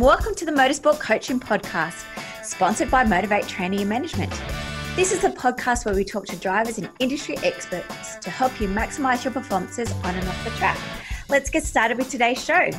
welcome to the Motorsport Coaching Podcast, sponsored by Motivate Training and Management. This is a podcast where we talk to drivers and industry experts to help you maximize your performances on and off the track. Let's get started with today's show.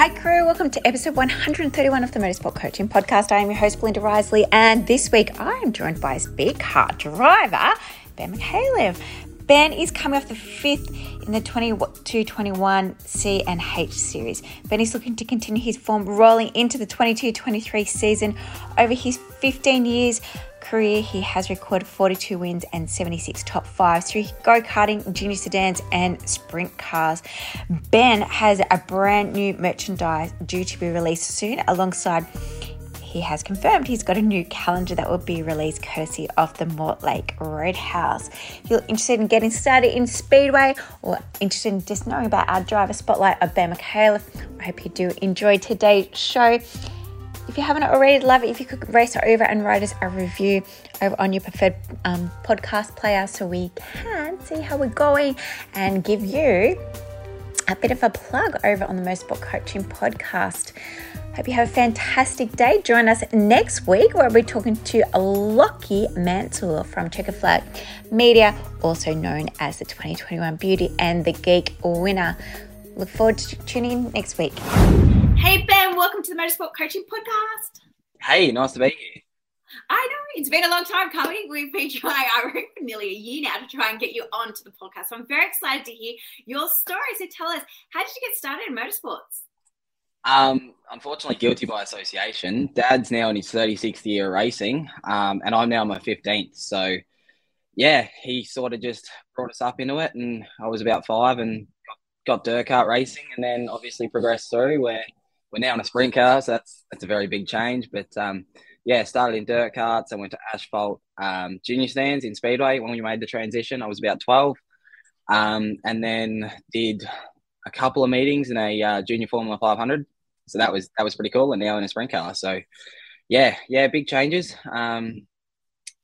Hi, crew. Welcome to episode 131 of the Motorsport Coaching Podcast. I am your host, Belinda Risley, and this week I am joined by speed car driver, Ben Mihalev. Ben is coming off the fifth in the 22 21 C and H series. Ben is looking to continue his form rolling into the 22 23 season. Over his 15 years, career, he has recorded 42 wins and 76 top fives through go karting, junior sedans, and sprint cars. Ben has a brand new merchandise due to be released soon alongside he has confirmed he's got a new calendar that will be released courtesy of the Mortlake Roadhouse. If you're interested in getting started in Speedway or interested in just knowing about our driver spotlight of Ben Mihalev, I hope you do enjoy today's show. If you haven't already, love it if you could race over and write us a review over on your preferred um, podcast player so we can see how we're going and give you a bit of a plug over on the Motorsport Coaching Podcast. Hope you have a fantastic day. Join us next week where we'll be talking to Lockie Mansell from Checker Flag Media, also known as the 2021 Beauty and the Geek winner. Look forward to tuning in next week. Hey, Ben, welcome to the Motorsport Coaching Podcast. Hey, nice to be here. I know it's been a long time coming. We've been trying, I reckon, for nearly a year now to try and get you onto the podcast. So I'm very excited to hear your story. So tell us, how did you get started in motorsports? Um, unfortunately, guilty by association. Dad's now in his 36th year racing, um, and I'm now my 15th. So, yeah, he sort of just brought us up into it, and I was about five and got, got dirt kart racing, and then obviously progressed through where we're now in a sprint car, so that's that's a very big change. But um, yeah, started in dirt karts. I went to asphalt um, junior sedans in Speedway when we made the transition. I was about twelve, um, and then did a couple of meetings in a uh, junior Formula 500. So that was that was pretty cool. And now in a sprint car. So yeah, yeah, big changes. Um,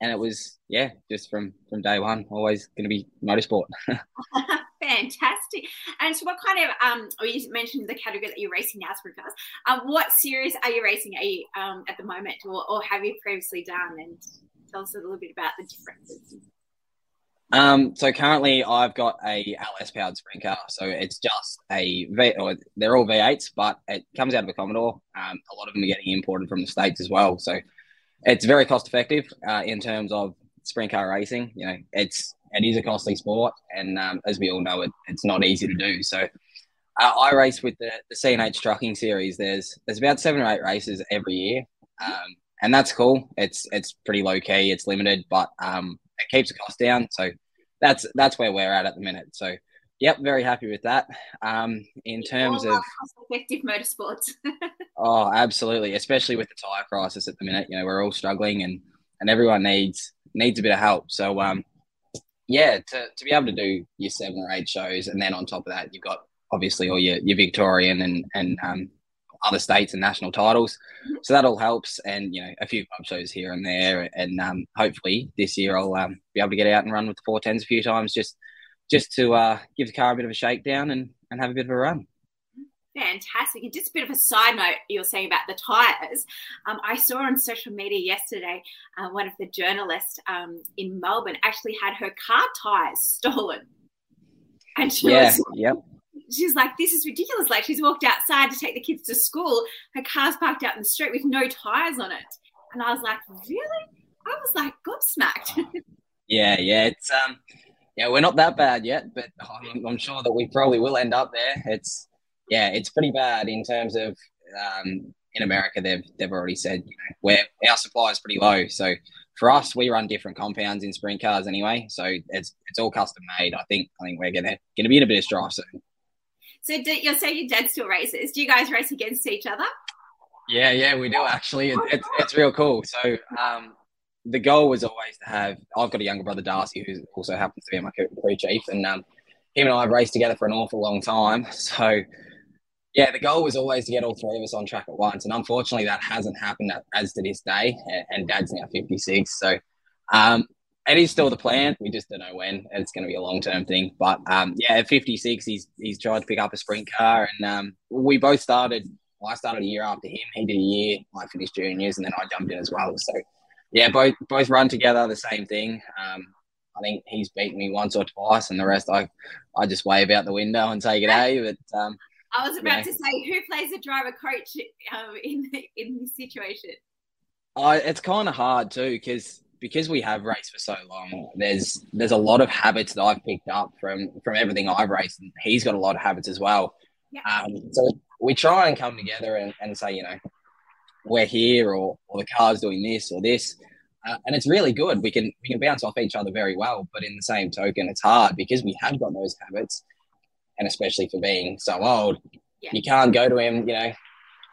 and it was yeah, just from from day one, always going to be motorsport. Fantastic. And so, what kind of um? Or oh, you mentioned the category that you're racing now, sprint cars. Um, what series are you racing? Are you um at the moment, or, or have you previously done? And tell us a little bit about the differences. Um, so currently I've got a LS powered sprint car. So it's just a V, or they're all V8s, but it comes out of a Commodore. Um, a lot of them are getting imported from the States as well. So it's very cost effective uh, in terms of sprint car racing. You know, it's it is a costly sport, and um, as we all know, it, it's not easy to do. So uh, I race with the the CNH Trucking Series. There's there's about seven or eight races every year, um, and that's cool. It's it's pretty low key. It's limited, but um, it keeps the cost down. So that's that's where we're at at the minute. So Yep, very happy with that. Um, in terms of effective motorsports. oh, absolutely, especially with the tire crisis at the minute. You know, we're all struggling, and and everyone needs needs a bit of help. So, um, yeah, to, to be able to do your seven or eight shows, and then on top of that, you've got obviously all your, your Victorian and and um, other states and national titles. So that all helps, and you know, a few pub shows here and there, and um, hopefully this year I'll um, be able to get out and run with the four tens a few times, just just to uh, give the car a bit of a shakedown and and have a bit of a run. Fantastic. And just a bit of a side note, you were saying about the tyres. Um, I saw on social media yesterday uh, one of the journalists um, in Melbourne actually had her car tyres stolen. And she yeah, was, yep. She's like, this is ridiculous. Like she's walked outside to take the kids to school. Her car's parked out in the street with no tyres on it. And I was like, really? I was like gobsmacked. yeah, yeah. It's um yeah, we're not that bad yet, but I'm, I'm sure that we probably will end up there. It's yeah, it's pretty bad in terms of um, in America. They've they've already said you know, where our supply is pretty low. So for us, we run different compounds in sprint cars anyway. So it's it's all custom made. I think I think we're gonna gonna be in a bit of strife soon. So do, you're saying your dad still races? Do you guys race against each other? Yeah, yeah, we do actually. It, it's it's real cool. So um, the goal was always to have. I've got a younger brother, Darcy, who also happens to be my crew chief, and um, him and I have raced together for an awful long time. So yeah, the goal was always to get all three of us on track at once, and unfortunately, that hasn't happened as to this day. And Dad's now fifty six, so um, it is still the plan. We just don't know when. It's going to be a long term thing. But um, yeah, at 56, he's he's tried to pick up a sprint car, and um, we both started. Well, I started a year after him. He did a year. I finished juniors, and then I jumped in as well. So yeah, both both run together. The same thing. Um, I think he's beaten me once or twice, and the rest I I just wave out the window and take it A. But um, I was about to say, who plays the driver coach um, in in this situation? I, it's kind of hard too because because we have raced for so long, there's there's a lot of habits that I've picked up from from everything I've raced, and he's got a lot of habits as well. Yeah. Um, so we try and come together and, and say, you know, we're here, or or the car's doing this or this, uh, and it's really good. We can we can bounce off each other very well, but in the same token, it's hard because we have got those habits, and especially for being so old, yeah. you can't go to him. You know,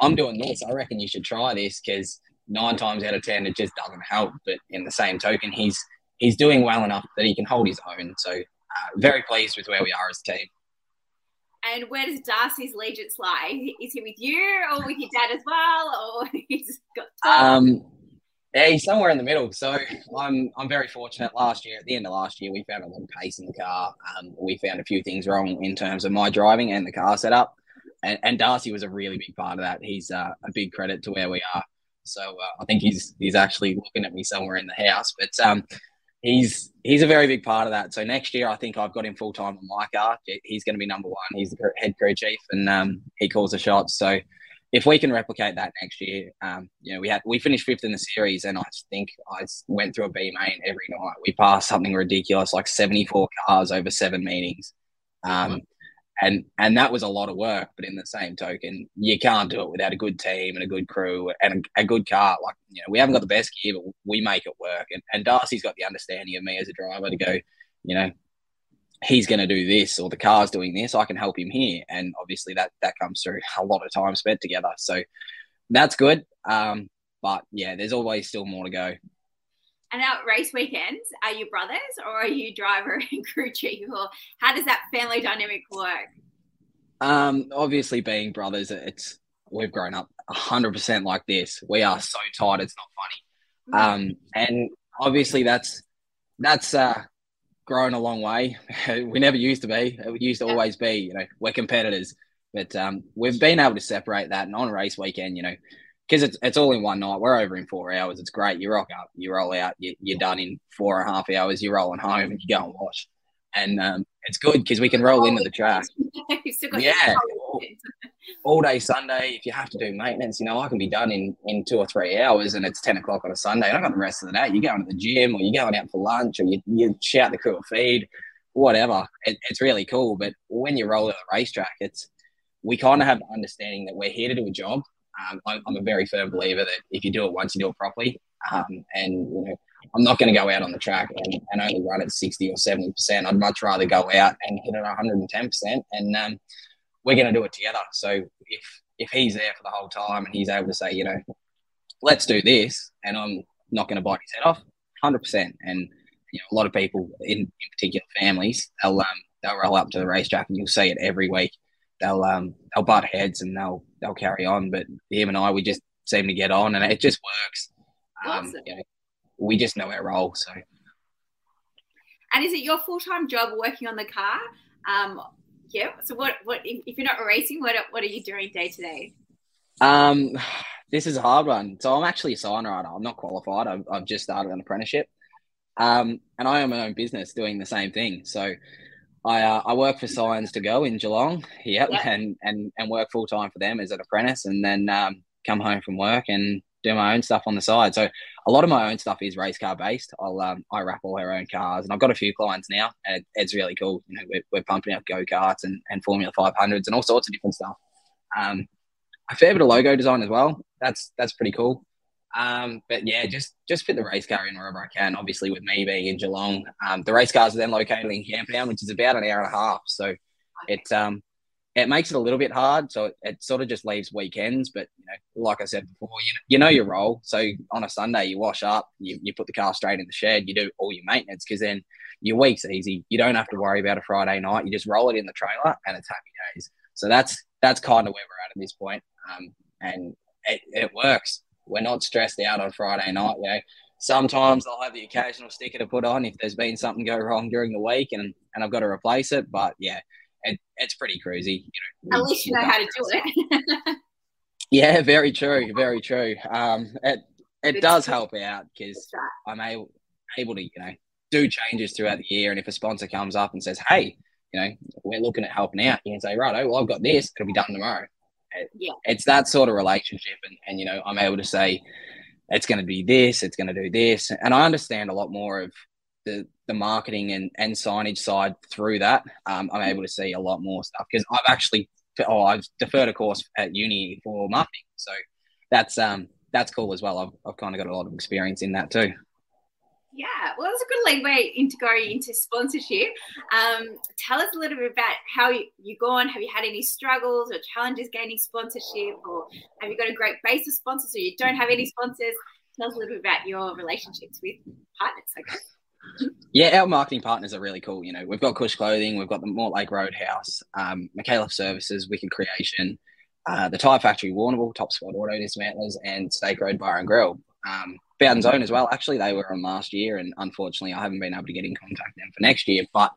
I'm doing this. I reckon you should try this because nine times out of ten it just doesn't help. But in the same token, he's he's doing well enough that he can hold his own. So uh, very pleased with where we are as a team. And where does Darcy's allegiance lie? Is he with you or with your dad as well, or he's got? Um, yeah, he's somewhere in the middle. So I'm I'm very fortunate. Last year, at the end of last year, we found a lot of pace in the car. Um, we found a few things wrong in terms of my driving and the car setup. And, and Darcy was a really big part of that. He's uh, a big credit to where we are. So uh, I think he's he's actually looking at me somewhere in the house. But um, he's he's a very big part of that. So next year, I think I've got him full time on my car. He's going to be number one. He's the head crew chief, and um, he calls the shots. So if we can replicate that next year, um, you know, we had we finished fifth in the series, and I think I went through a B main every night. We passed something ridiculous, like seventy four cars over seven meetings. Um, and and that was a lot of work. But in the same token, you can't do it without a good team and a good crew and a, a good car. Like you know, we haven't got the best gear, but we make it work. And and Darcy's got the understanding of me as a driver to go, you know, he's going to do this or the car's doing this. I can help him here, and obviously that that comes through a lot of time spent together. So that's good. Um, but yeah, there's always still more to go. And at race weekends, are you brothers or are you driver and crew chief? Or how does that family dynamic work? Um, obviously, being brothers, it's we've grown up hundred percent like this. We are so tight, it's not funny. Mm-hmm. Um, and obviously, that's that's uh, grown a long way. we never used to be. It used to always be, you know, we're competitors, but um, we've been able to separate that. And on race weekend, you know, because it's it's all in one night. We're over in four hours. It's great. You rock up, you roll out, you, are done in four and a half hours. You're rolling home and you go and watch, and um, it's good because we can roll into the track. yeah, all, all, day Sunday. If you have to do maintenance, you know I can be done in in two or three hours, and it's ten o'clock on a Sunday. And I got the rest of the day. You're going to the gym, or you're going out for lunch, or you you shout the crew a feed, whatever. It, it's really cool. But when you roll at the racetrack, it's we kind of have the understanding that we're here to do a job um, I'm, I'm, a very firm believer that if you do it once, you do it properly. Um, and you know, I'm not going to go out on the track and, and, only run at 60 or 70 percent. I'd much rather go out and hit it 110 percent, and um, we're going to do it together. So if if he's there for the whole time and he's able to say, you know, let's do this, and I'm not going to bite his head off, 100 percent. And you know, a lot of people in, in particular families, they'll um, they'll roll up to the racetrack and you'll see it every week. They'll um, they'll butt heads and they'll they'll carry on. But him and I, we just seem to get on, and it just works. Um, you know, we just know our role. So. And is it your full time job working on the car? Um, yeah. So what what if you're not racing? What what are you doing day to day? Um, this is a hard one. So I'm actually a sign writer. I'm not qualified. I've, I've just started an apprenticeship. Um, and I own my own business doing the same thing. So I uh, I work for Signs to Go in Geelong. Yep, yep. and and and work full time for them as an apprentice, and then um, come home from work and do my own stuff on the side. So a lot of my own stuff is race car based. I'll um, I wrap all our own cars, and I've got a few clients now, and it's really cool. You know, we're, we're pumping out go karts and, and Formula Five Hundreds and all sorts of different stuff. Um, a fair bit of logo design as well. That's that's pretty cool. Um, but yeah, just just fit the race car in wherever I can. Obviously, with me being in Geelong, um, the race cars are then located in Camperdown, which is about an hour and a half. So it um, it makes it a little bit hard. So it, it, sort of just leaves weekends. But you know, like I said before, you know, you know your role. So on a Sunday, you wash up, you, you put the car straight in the shed, you do all your maintenance because then your week's easy. You don't have to worry about a Friday night. You just roll it in the trailer, and it's happy days. So that's that's kind of where we're at at this point. Um, and it, it works we're not stressed out on Friday night. You know, sometimes I'll have the occasional sticker to put on if there's been something go wrong during the week and, and I've got to replace it. But yeah, it, it's pretty cruisy. You know, At least you know how to do it. yeah, very true. Very true. Um, it, it does help out because I'm able, able to, you know, do changes throughout the year. And if a sponsor comes up and says, hey, you know, we're looking at helping out, you can say, right, oh, well, I've got this, it'll be done tomorrow. Yeah. It's that sort of relationship. And, and, you know, I'm able to say, it's going to be this, it's going to do this. And I understand a lot more of the, the marketing and, and signage side through that. Um, I'm able to see a lot more stuff because I've actually, oh, I've deferred a course at uni for marketing. So that's, um, that's cool as well. I've, I've kind of got a lot of experience in that too. Yeah, well, that's a good lead way into going into sponsorship. Um, tell us a little bit about how you, you gone. Have you had any struggles or challenges gaining sponsorship, or have you got a great base of sponsors, or you don't have any sponsors? Tell us a little bit about your relationships with partners. I guess. Yeah, our marketing partners are really cool. You know, we've got Cush Clothing, we've got the Mortlake Roadhouse, um, McAuliffe Services, Wicked Creation, uh, the Tyre Factory, Warrnambool, Top Spot Auto Dismantlers, and Stake Road Bar and Grill. Um, Bowden's Zone as well. Actually, they were on last year, and unfortunately, I haven't been able to get in contact them for next year. But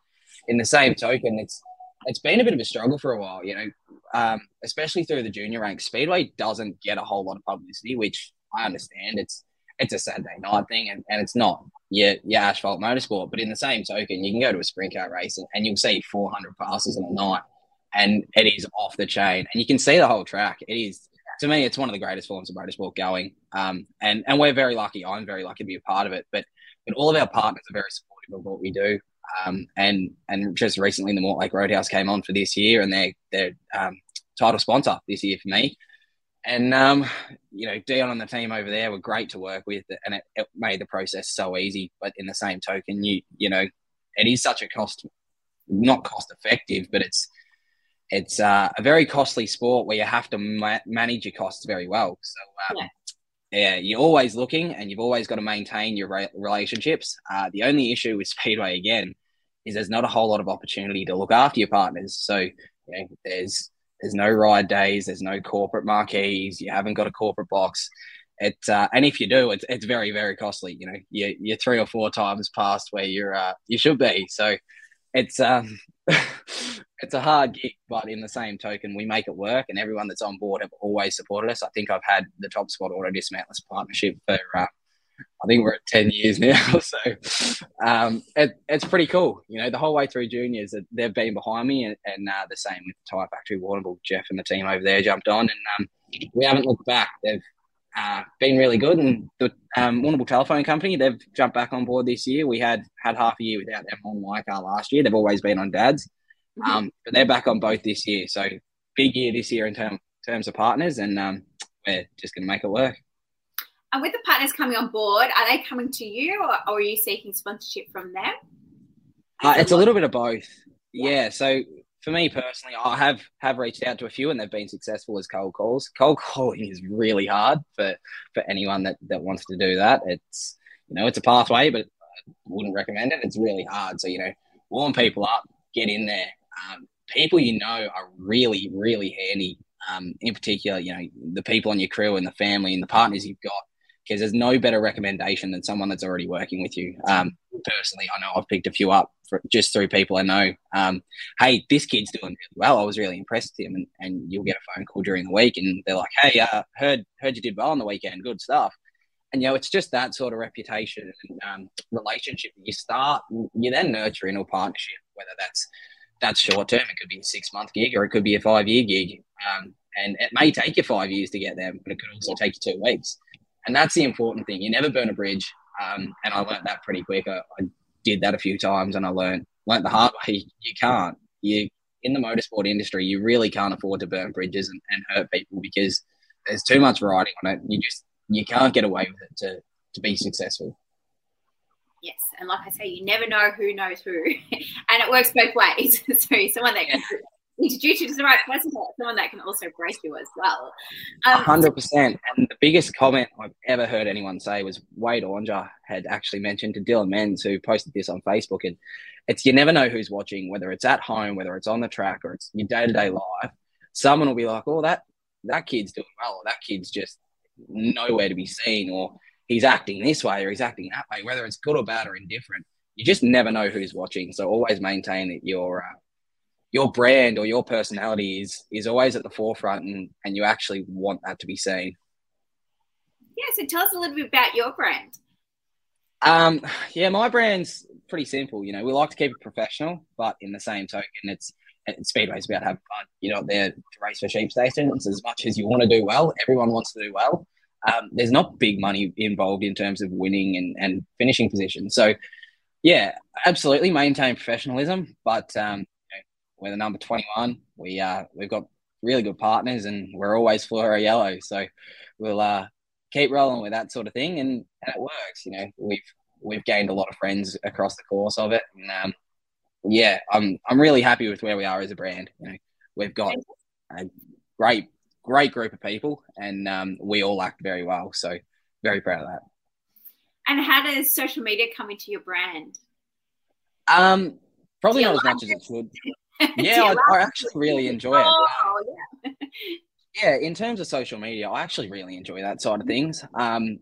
in the same token, it's it's been a bit of a struggle for a while. You know, um, especially through the junior ranks. Speedway doesn't get a whole lot of publicity, which I understand. It's it's a Saturday night thing, and, and it's not your your asphalt motorsport. But in the same token, you can go to a sprint car race and, and you'll see 400 passes in a night, and it is off the chain, and you can see the whole track. It is to me, it's one of the greatest forms of motorsport going. Um, and and we're very lucky. I'm very lucky to be a part of it. But but all of our partners are very supportive of what we do. Um, and and just recently, the Mortlake Roadhouse came on for this year, and they're they're um, title sponsor this year for me. And um, you know, Dion and the team over there were great to work with, and it, it made the process so easy. But in the same token, you you know, it is such a cost, not cost effective, but it's it's uh, a very costly sport where you have to ma- manage your costs very well. So, um, yeah. yeah. you're always looking and you've always got to maintain your re- relationships. Uh, the only issue with Speedway, again, is there's not a whole lot of opportunity to look after your partners. So, you know, there's there's no ride days, there's no corporate marquees, you haven't got a corporate box. It uh, and if you do, it's it's very very costly. You know, you, you're three or four times past where you're uh, you should be. So, it's um it's a hard gig, but in the same token, we make it work, and everyone that's on board have always supported us. I think I've had the Top Spot Auto Dismantlers partnership for, uh, I think we're at 10 years now. so um, it, it's pretty cool. You know, the whole way through juniors, they've been behind me, and, and uh, the same with Tyre Factory Warrnambool. Jeff and the team over there jumped on, and um, we haven't looked back. They've uh, been really good. And the um, Telephone Company, they've jumped back on board this year. We had had half a year without them on my car last year. They've always been on Dad's. Um, but they're back on both this year. So big year this year in term, terms of partners, and um, we're just going to make it work. And with the partners coming on board, are they coming to you, or, or are you seeking sponsorship from them? Uh, it's a little bit of both. Yeah. yeah. So for me personally, I have have reached out to a few, and they've been successful as cold calls. Cold calling is really hard for for anyone that that wants to do that. It's you know it's a pathway, but I wouldn't recommend it. It's really hard. So you know, warm people up, get in there, um, people you know are really, really handy. Um, in particular, you know, the people on your crew and the family and the partners you've got, because there's no better recommendation than someone that's already working with you. Um, personally, I know I've picked a few up for, just through people I know. Um, hey, this kid's doing really well. I was really impressed with him, and, and you'll get a phone call during the week, and they're like, "Hey, uh, heard heard you did well on the weekend. Good stuff." And you know, it's just that sort of reputation and um, relationship that you start. You then nurture into a partnership, whether that's that's short term. It could be a six month gig or it could be a five year gig. Um, and it may take you five years to get there, but it could also take you two weeks. And that's the important thing. You never burn a bridge. Um, and I learned that pretty quick. I, I, did that a few times and I learned learned the hard way. You can't. You in the motorsport industry, you really can't afford to burn bridges and, and hurt people because there's too much riding on it. You just you can't get away with it to to be successful. Yes, and like I say, you never know who knows who, and it works both ways. so someone that can introduce you to the right person, someone that can also break you as well. Um, hundred percent. And the biggest comment I've ever heard anyone say was Wade Oranger had actually mentioned to Dylan Menz, who posted this on Facebook, and it's you never know who's watching, whether it's at home, whether it's on the track, or it's your day to day life. Someone will be like, "Oh, that that kid's doing well," or "That kid's just nowhere to be seen," or he's acting this way or he's acting that way, whether it's good or bad or indifferent. You just never know who's watching. So always maintain that your uh, your brand or your personality is is always at the forefront, and and you actually want that to be seen. Yeah. So tell us a little bit about your brand. Um, yeah, my brand's pretty simple. You know, we like to keep it professional, but in the same token, it's Speedway's about having fun. You're not there to race for sheep stations as much as you want to do well. Everyone wants to do well. Um, there's not big money involved in terms of winning and, and finishing positions. So, yeah, absolutely maintain professionalism, but um, you know, we're the number 21. We uh, we've got really good partners, and we're always fluoro yellow. So we'll uh, keep rolling with that sort of thing, and, and it works. You know, we've we've gained a lot of friends across the course of it, and um, yeah, I'm I'm really happy with where we are as a brand. You know, we've got a great great group of people, and um, we all act very well. So very proud of that. And how does social media come into your brand? Um, probably not as much as it should. yeah, I, I, actually really enjoy it. Oh, yeah. yeah, in terms of social media, I actually really enjoy that side of things. Um,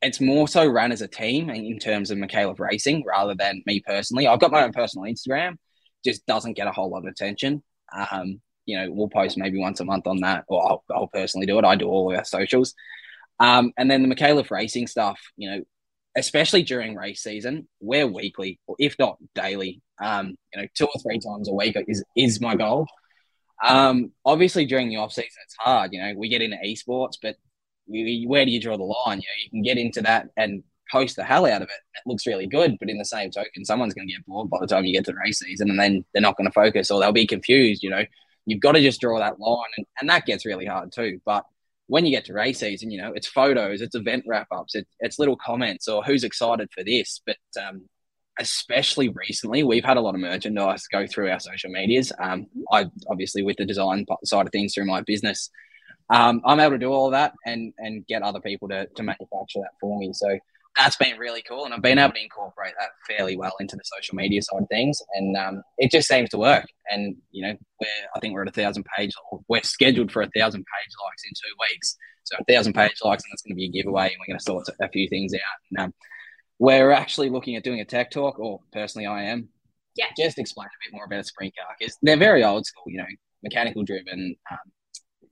it's more so run as a team in terms of Mikhailov Racing rather than me personally. I've got my own personal Instagram, just doesn't get a whole lot of attention. Um, you know, we'll post maybe once a month on that, or I'll, I'll personally do it. I do all our socials. Um, and then the Mikhailov Racing stuff, you know, especially during race season, we're weekly, or if not daily. Um, you know, two or three times a week is is my goal. Um, obviously during the off season, it's hard. You know, we get into esports, but where do you draw the line? You know, you can get into that and post the hell out of it. It looks really good, but in the same token, someone's going to get bored by the time you get to the race season, and then they're not going to focus or they'll be confused. You know, you've got to just draw that line, and, and that gets really hard too. But when you get to race season, you know, it's photos, it's event wrap ups, it, it's little comments or who's excited for this. But um, especially recently, we've had a lot of merchandise go through our social medias. Um, I obviously with the design side of things through my business um, I'm able to do all that and and get other people to, to manufacture that for me. So that's been really cool, and I've been able to incorporate that fairly well into the social media side of things, and um, it just seems to work. And you know, we're I think we're at a thousand page, or we're scheduled for a thousand page likes in two weeks. So a thousand page likes, and that's going to be a giveaway, and we're going to sort a few things out. And, um, we're actually looking at doing a tech talk, or personally, I am. Yeah. Just explain a bit more about a sprint car because they're very old school, you know, mechanical driven, um,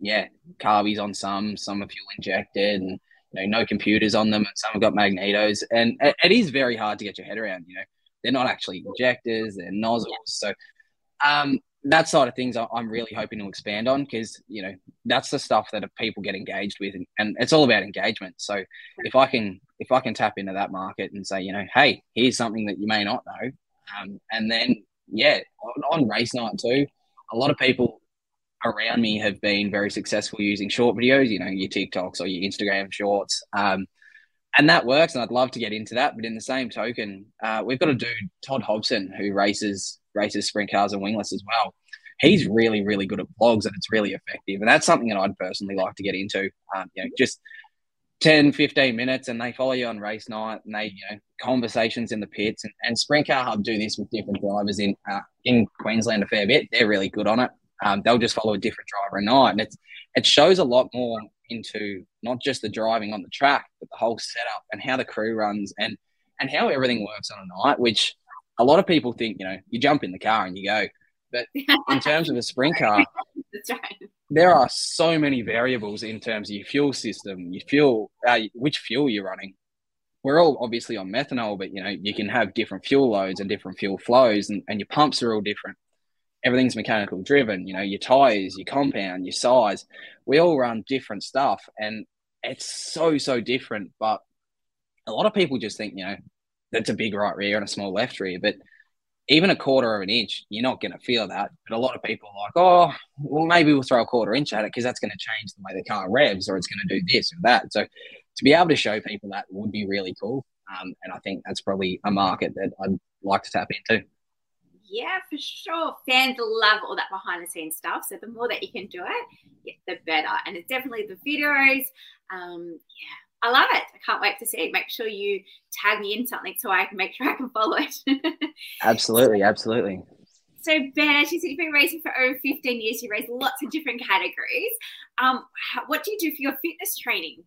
yeah, carbies on some, some are fuel injected, and you know, no computers on them, and some have got magnetos, and it, it is very hard to get your head around. You know, they're not actually injectors; they're nozzles. So, um, that side of things, I'm really hoping to expand on because you know that's the stuff that people get engaged with, and, and it's all about engagement. So, if I can, if I can tap into that market and say, you know, hey, here's something that you may not know, um, and then yeah, on, on race night too, a lot of people around me have been very successful using short videos, you know, your TikToks or your Instagram shorts. Um, and that works, and I'd love to get into that. But in the same token, uh, we've got a dude, Todd Hobson, who races races sprint cars and wingless as well. He's really, really good at vlogs and it's really effective. And that's something that I'd personally like to get into. Um, you know, just 10, 15 minutes, and they follow you on race night, and they, you know, conversations in the pits. And, and Sprint Car Hub do this with different drivers in uh, in Queensland a fair bit. They're really good on it. Um, they'll just follow a different driver a night, and it's it shows a lot more into not just the driving on the track, but the whole setup and how the crew runs and and how everything works on a night. Which a lot of people think, you know, you jump in the car and you go, but in terms of a sprint car, right. there are so many variables in terms of your fuel system, your fuel, uh, which fuel you're running. We're all obviously on methanol, but you know you can have different fuel loads and different fuel flows, and, and your pumps are all different everything's mechanical driven. You know, your tires, your compound, your size, we all run different stuff, and it's so so different. But a lot of people just think, you know, that's a big right rear and a small left rear, but even a quarter of an inch, you're not going to feel that. But a lot of people are like, oh, well, maybe we'll throw a quarter inch at it because that's going to change the way the car revs, or it's going to do this or that. So to be able to show people that would be really cool. Um, and I think that's probably a market that I'd like to tap into. Yeah, for sure. Fans love all that behind the scenes stuff. So the more that you can do it, yeah, the better. And it's definitely the videos. Um, yeah, I love it. I can't wait to see it. Make sure you tag me in something so I can make sure I can follow it. absolutely, absolutely. So Ben, as you said, you've been racing for over 15 years. You race lots of different categories. Um, what do you do for your fitness training?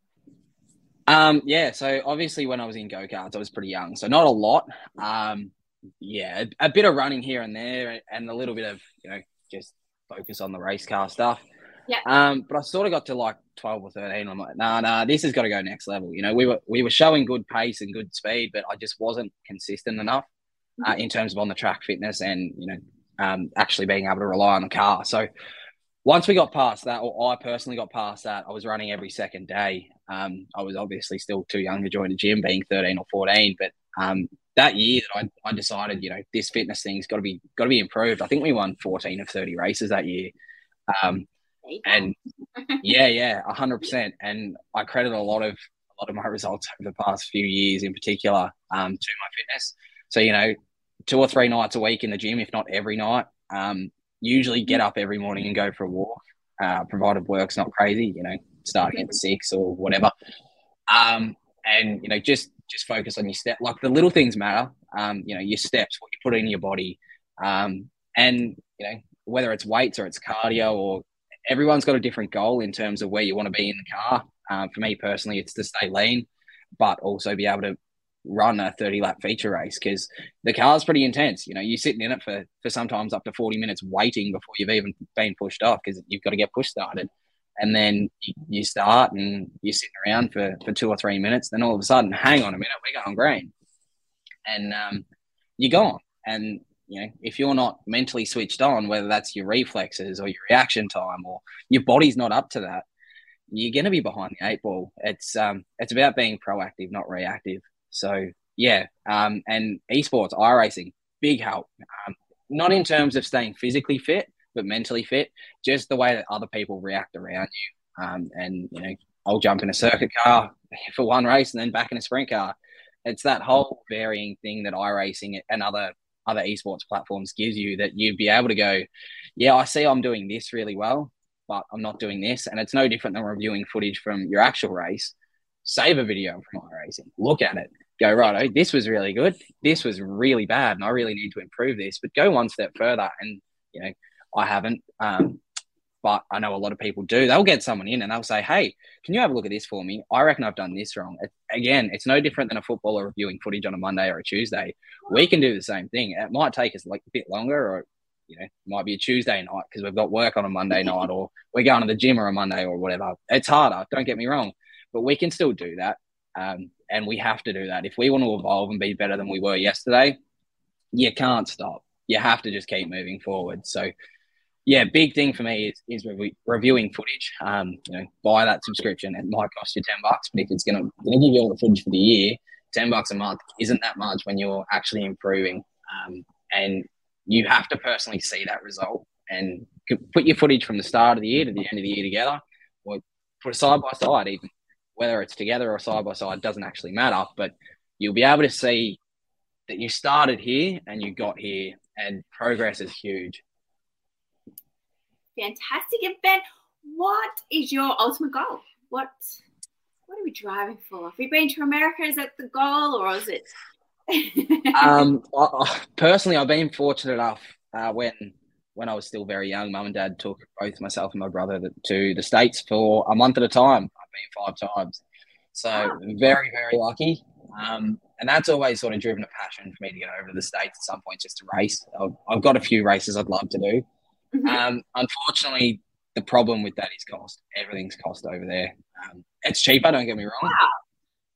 Um, yeah, so obviously when I was in go karts, I was pretty young, so not a lot. Um, yeah, a, a, bit of running here and there, and a little bit of you know just focus on the race car stuff. Yeah. Um, but I sort of got to like twelve or thirteen. I'm like, nah, nah, this has got to go next level. You know, we were we were showing good pace and good speed, but I just wasn't consistent enough uh, mm-hmm. in terms of on the track fitness and you know um, actually being able to rely on the car. So once we got past that, or I personally got past that, I was running every second day. Um, I was obviously still too young to join the gym, being 13 or 14. But um, that year that I, I decided, you know, this fitness thing's got to be got to be improved. I think we won 14 of 30 races that year. Um, and yeah, yeah, 100%. And I credit a lot of a lot of my results over the past few years, in particular, um, to my fitness. So you know, two or three nights a week in the gym, if not every night. Um, usually get up every morning and go for a walk, uh, provided work's not crazy, you know, starting at six or whatever. Um, and, you know, just, just focus on your step. Like the little things matter, um, you know, your steps, what you put in your body. Um, and, you know, whether it's weights or it's cardio or everyone's got a different goal in terms of where you want to be in the car. Um, for me personally, it's to stay lean, but also be able to run a 30 lap feature race because the car's pretty intense. You know, you're sitting in it for, for sometimes up to 40 minutes waiting before you've even been pushed off because you've got to get push started. And then you, start and you're sitting around for, for two or three minutes. Then all of a sudden, hang on a minute, we're going green. And um, you're gone. And, you know, if you're not mentally switched on, whether that's your reflexes or your reaction time or your body's not up to that, you're going to be behind the eight ball. It's um, it's about being proactive, not reactive. So yeah, um, and esports, iRacing, big help. Um, not in terms of staying physically fit, but mentally fit. Just the way that other people react around you. Um, and you know, I'll jump in a circuit car for one race and then back in a sprint car. It's that whole varying thing that iRacing and other other esports platforms gives you that you'd be able to go, yeah, I see I'm doing this really well, but I'm not doing this. And it's no different than reviewing footage from your actual race. Save a video from iRacing, look at it, go, right, oh, this was really good. This was really bad. And I really need to improve this. But go one step further. And, you know, I haven't. Um, but I know a lot of people do. They'll get someone in and they'll say, hey, can you have a look at this for me? I reckon I've done this wrong. It, again, it's no different than a footballer reviewing footage on a Monday or a Tuesday. We can do the same thing. It might take us like a bit longer or, you know, it might be a Tuesday night because we've got work on a Monday night or we're going to the gym or a Monday or whatever. It's harder. Don't get me wrong. But we can still do that. Um, and we have to do that. If we want to evolve and be better than we were yesterday, you can't stop. You have to just keep moving forward. So, yeah, big thing for me is, is re- reviewing footage. Um, you know, buy that subscription. It might cost you ten bucks, but if it's gonna give you all the footage for the year, ten bucks a month isn't that much when you're actually improving. Um, and you have to personally see that result and put your footage from the start of the year to the end of the year together, or put it side by side even whether it's together or side by side doesn't actually matter, but you'll be able to see that you started here and you got here, and progress is huge. Fantastic. Ben, what is your ultimate goal? What what are we driving for? Have we been to America? Is that the goal, or is it? um, I, personally, I've been fortunate enough uh, when when I was still very young. Mum and Dad took both myself and my brother to the states for a month at a time I've been five times. So very, very lucky. Um, and that's always sort of driven a passion for me to get over to the States at some point just to race. I've, I've got a few races I'd love to do. Mm-hmm. Um, unfortunately, the problem with that is cost. Everything's cost over there. Um, it's cheaper, don't get me wrong. Wow.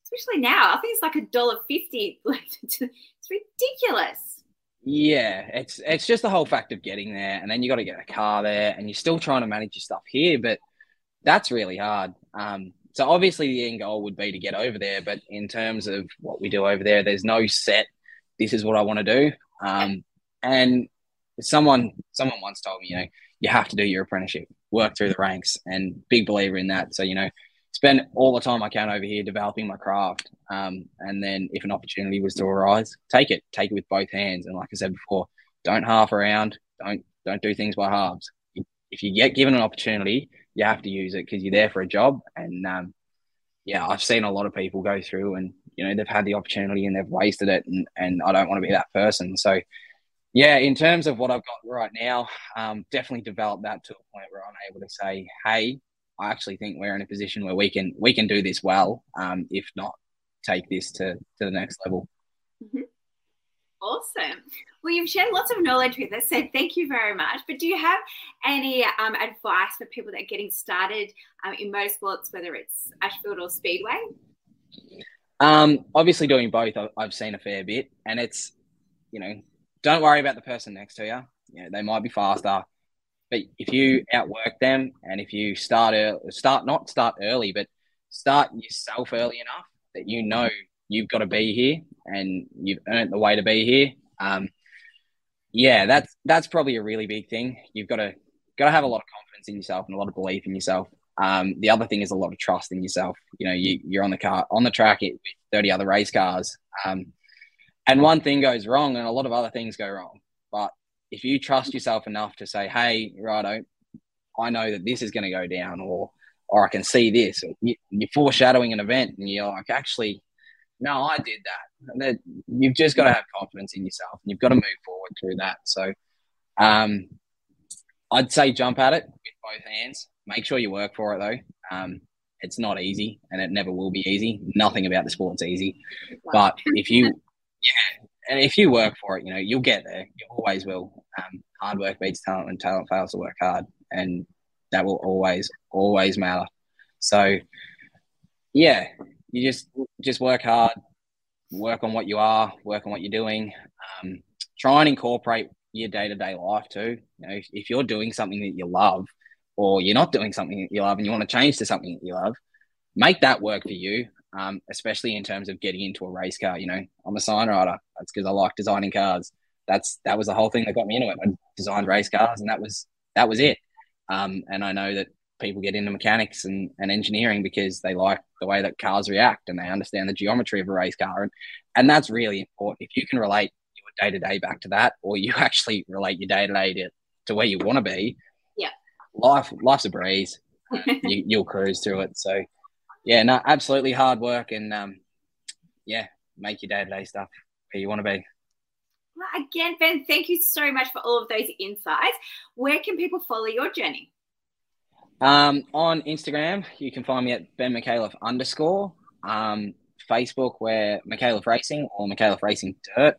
Especially now. I think it's like a dollar fifty. it's ridiculous. Yeah, it's it's just the whole fact of getting there, and then you got to get a car there, and you're still trying to manage your stuff here. But that's really hard. Um, so obviously the end goal would be to get over there, but in terms of what we do over there, there's no set. This is what I want to do. Um, and someone someone once told me, you know, you have to do your apprenticeship, work through the ranks, and big believer in that. So you know, spend all the time I can over here developing my craft. Um, and then if an opportunity was to arise, take it, take it with both hands. And like I said before, don't half around, don't don't do things by halves. If you get given an opportunity, you have to use it because you're there for a job. And um, yeah, I've seen a lot of people go through and you know they've had the opportunity and they've wasted it, and and I don't want to be that person. So yeah, in terms of what I've got right now, um, definitely develop that to a point where I'm able to say, hey, I actually think we're in a position where we can we can do this well. Um, if not, take this to to the next level. Mm-hmm. Awesome. Well, you've shared lots of knowledge with us, so thank you very much. But do you have any um, advice for people that are getting started um, in motorsports, whether it's asphalt or Speedway? Um, obviously, doing both, I've seen a fair bit, and it's you know, don't worry about the person next to you. Know, they might be faster, but if you outwork them, and if you start early, start not start early, but start yourself early enough that you know you've got to be here and you've earned the way to be here. Um, yeah, that's that's probably a really big thing. You've got to got to have a lot of confidence in yourself and a lot of belief in yourself. Um, the other thing is a lot of trust in yourself. You know, you, you're on the car on the track with 30 other race cars, um, and one thing goes wrong, and a lot of other things go wrong. But if you trust yourself enough to say, "Hey, righto, I know that this is going to go down," or or I can see this, you, you're foreshadowing an event, and you're like, actually, no, I did that. and that. You've just got to have confidence in yourself and you've got to move forward through that. So um, I'd say jump at it with both hands. Make sure you work for it though. Um, it's not easy and it never will be easy. Nothing about the sport's easy. But if you, and if you work for it, you know, you'll get there. You always will. Um, hard work beats talent and talent fails to work hard. And that will always, always matter. So, yeah, you just just work hard, work on what you are, work on what you're doing. Um, try and incorporate your day to day life too. You know, if, if, you're doing something that you love, or you're not doing something that you love, and you want to change to something that you love, make that work for you. Um, especially in terms of getting into a race car. You know, I'm a sign writer. That's because I like designing cars. That's that was the whole thing that got me into it. I designed race cars, and that was that was it. Um, and I know that people get into mechanics and, and engineering because they like the way that cars react and they understand the geometry of a race car. And, and that's really important. If you can relate your day to day back to that, or you actually relate your day to day to where you want to be, yeah, life life's a breeze. you, you'll cruise through it. So, yeah, no, absolutely hard work and um, yeah, make your day to day stuff where you want to be. Well, again, Ben, thank you so much for all of those insights. Where can people follow your journey? Um, on Instagram, you can find me at Ben McAuliffe underscore. Um, Facebook, where McAuliffe Racing or McAuliffe Racing Dirt.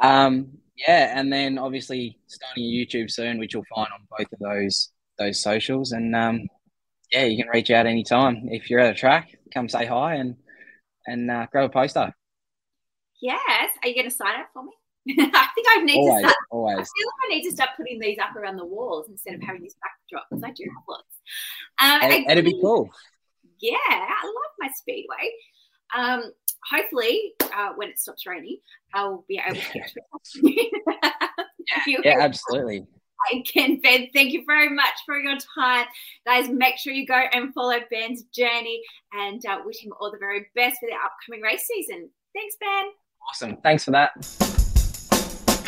Um, yeah, and then obviously starting a YouTube soon, which you'll find on both of those those socials. And um, yeah, you can reach out anytime if you're at a track. Come say hi and and uh, grab a poster. Yes, are you going to sign up for me? I think I need always, to start. Always. I feel like I need to start putting these up around the walls instead of having this backdrop because I do have lots. Um, and, it'd be cool. Yeah, I love my speedway. Um, hopefully, uh, when it stops raining, I'll be able to get yeah, yeah, absolutely. Again, Ben, thank you very much for your time. Guys, make sure you go and follow Ben's journey and uh, wish him all the very best for the upcoming race season. Thanks, Ben. Awesome. Thanks for that.